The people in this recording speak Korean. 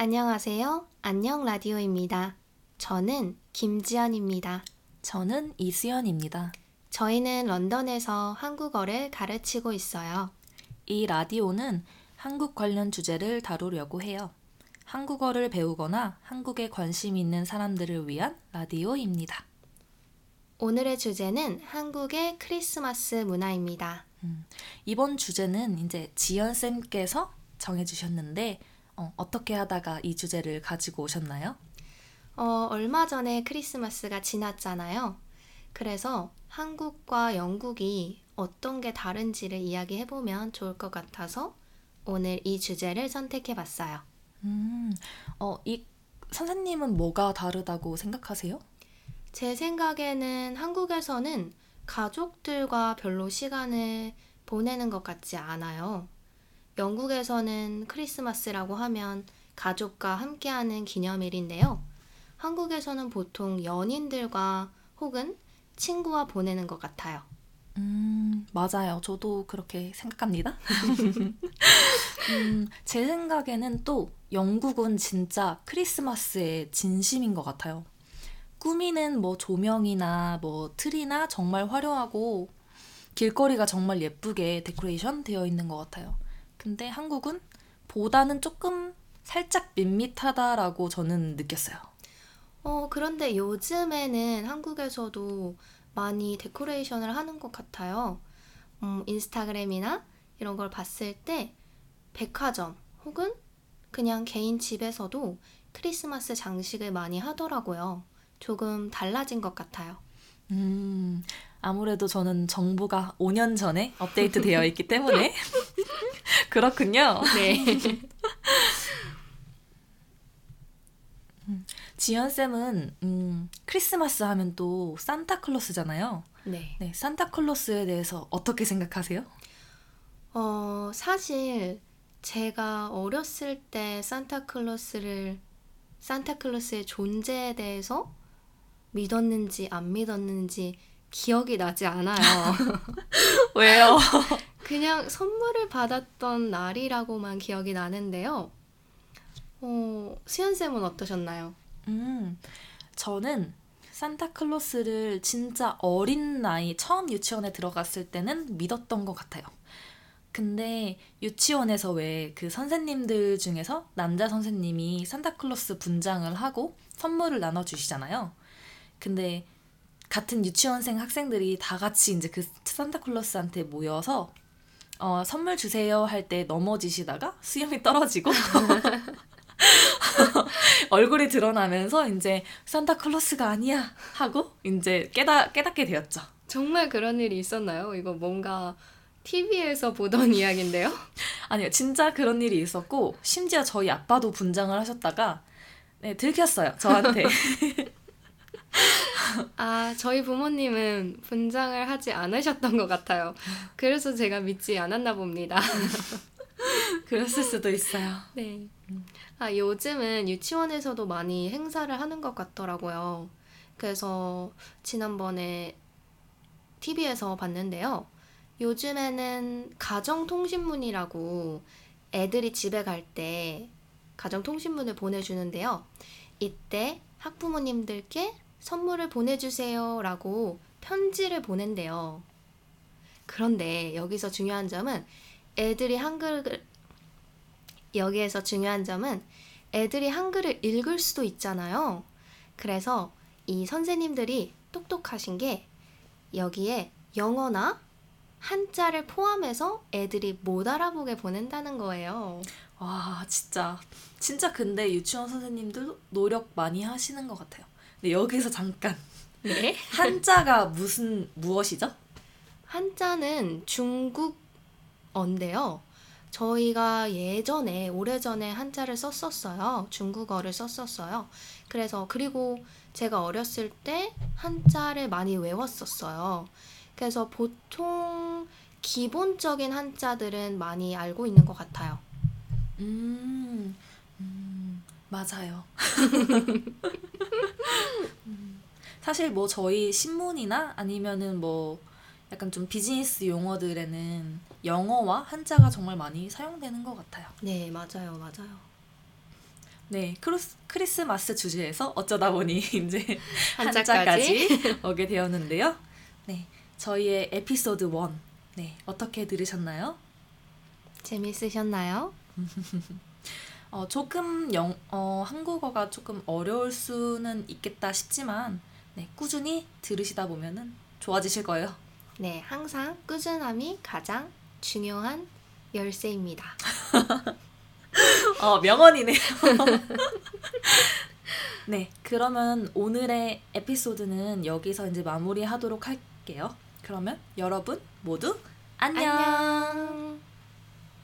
안녕하세요. 안녕 라디오입니다. 저는 김지연입니다. 저는 이수연입니다. 저희는 런던에서 한국어를 가르치고 있어요. 이 라디오는 한국 관련 주제를 다루려고 해요. 한국어를 배우거나 한국에 관심 있는 사람들을 위한 라디오입니다. 오늘의 주제는 한국의 크리스마스 문화입니다. 음, 이번 주제는 이제 지연쌤께서 정해주셨는데 어, 어떻게 하다가 이 주제를 가지고 오셨나요? 어, 얼마 전에 크리스마스가 지났잖아요. 그래서 한국과 영국이 어떤 게 다른지를 이야기해보면 좋을 것 같아서 오늘 이 주제를 선택해봤어요. 음, 어, 이 선생님은 뭐가 다르다고 생각하세요? 제 생각에는 한국에서는 가족들과 별로 시간을 보내는 것 같지 않아요. 영국에서는 크리스마스라고 하면 가족과 함께하는 기념일인데요. 한국에서는 보통 연인들과 혹은 친구와 보내는 것 같아요. 음, 맞아요. 저도 그렇게 생각합니다. 음, 제 생각에는 또 영국은 진짜 크리스마스의 진심인 것 같아요. 꾸미는 뭐 조명이나 뭐 트리나 정말 화려하고 길거리가 정말 예쁘게 데코레이션 되어 있는 것 같아요. 근데 한국은 보다는 조금 살짝 밋밋하다라고 저는 느꼈어요. 어, 그런데 요즘에는 한국에서도 많이 데코레이션을 하는 것 같아요. 음, 인스타그램이나 이런 걸 봤을 때 백화점 혹은 그냥 개인 집에서도 크리스마스 장식을 많이 하더라고요. 조금 달라진 것 같아요. 음, 아무래도 저는 정보가 5년 전에 업데이트 되어 있기 때문에 그렇군요. 네. 음, 지연 쌤은 음, 크리스마스 하면 또 산타클로스잖아요. 네. 네, 산타클로스에 대해서 어떻게 생각하세요? 어, 사실 제가 어렸을 때 산타클로스를 산타클로스의 존재에 대해서 믿었는지 안 믿었는지 기억이 나지 않아요. 왜요? 그냥 선물을 받았던 날이라고만 기억이 나는데요. 어, 수연쌤은 어떠셨나요? 음, 저는 산타클로스를 진짜 어린 나이 처음 유치원에 들어갔을 때는 믿었던 것 같아요. 근데 유치원에서 왜 그 선생님들 중에서 남자 선생님이 산타클로스 분장을 하고 선물을 나눠주시잖아요. 근데 같은 유치원생 학생들이 다 같이 이제 그 산타클로스한테 모여서 어, 선물 주세요 할 때 넘어지시다가 수염이 떨어지고 얼굴이 드러나면서 이제 산타클로스가 아니야 하고 이제 깨닫 깨닫게 되었죠. 정말 그런 일이 있었나요? 이거 뭔가 TV에서 보던 이야기인데요. 아니요, 진짜 그런 일이 있었고 심지어 저희 아빠도 분장을 하셨다가 네, 들켰어요 저한테. 아, 저희 부모님은 분장을 하지 않으셨던 것 같아요. 그래서 제가 믿지 않았나 봅니다. 그랬을 수도 있어요. 네. 아, 요즘은 유치원에서도 많이 행사를 하는 것 같더라고요. 그래서 지난번에 TV에서 봤는데요. 요즘에는 가정통신문이라고 애들이 집에 갈 때 가정통신문을 보내주는데요. 이때 학부모님들께 선물을 보내주세요 라고 편지를 보낸대요. 그런데 여기서 중요한 점은 애들이 한글을 여기에서 중요한 점은 애들이 한글을 읽을 수도 있잖아요. 그래서 이 선생님들이 똑똑하신 게 여기에 영어나 한자를 포함해서 애들이 못 알아보게 보낸다는 거예요. 와 진짜 진짜 근데 유치원 선생님들도 노력 많이 하시는 것 같아요. 근데 여기서 잠깐 네? 한자가 무슨 무엇이죠? 한자는 중국어인데요. 저희가 예전에 오래전에 한자를 썼었어요. 중국어를 썼었어요. 그래서 그리고 제가 어렸을 때 한자를 많이 외웠었어요. 그래서 보통 기본적인 한자들은 많이 알고 있는 것 같아요. 음, 음 맞아요. 음, 사실 뭐 저희 신문이나 아니면은 뭐 약간 좀 비즈니스 용어들에는 영어와 한자가 정말 많이 사용되는 것 같아요. 네, 맞아요, 맞아요. 네, 크로스, 크리스마스 주제에서 어쩌다 보니 이제 한자까지. 한자까지 오게 되었는데요. 네, 저희의 에피소드 1. 네, 어떻게 들으셨나요? 재밌으셨나요? 어, 조금 영, 어, 한국어가 조금 어려울 수는 있겠다 싶지만 네, 꾸준히 들으시다 보면은 좋아지실 거예요. 네, 항상 꾸준함이 가장 중요한 열쇠입니다. 어, 명언이네요. 네, 그러면 오늘의 에피소드는 여기서 이제 마무리하도록 할게요. 그러면 여러분 모두 안녕. 안녕.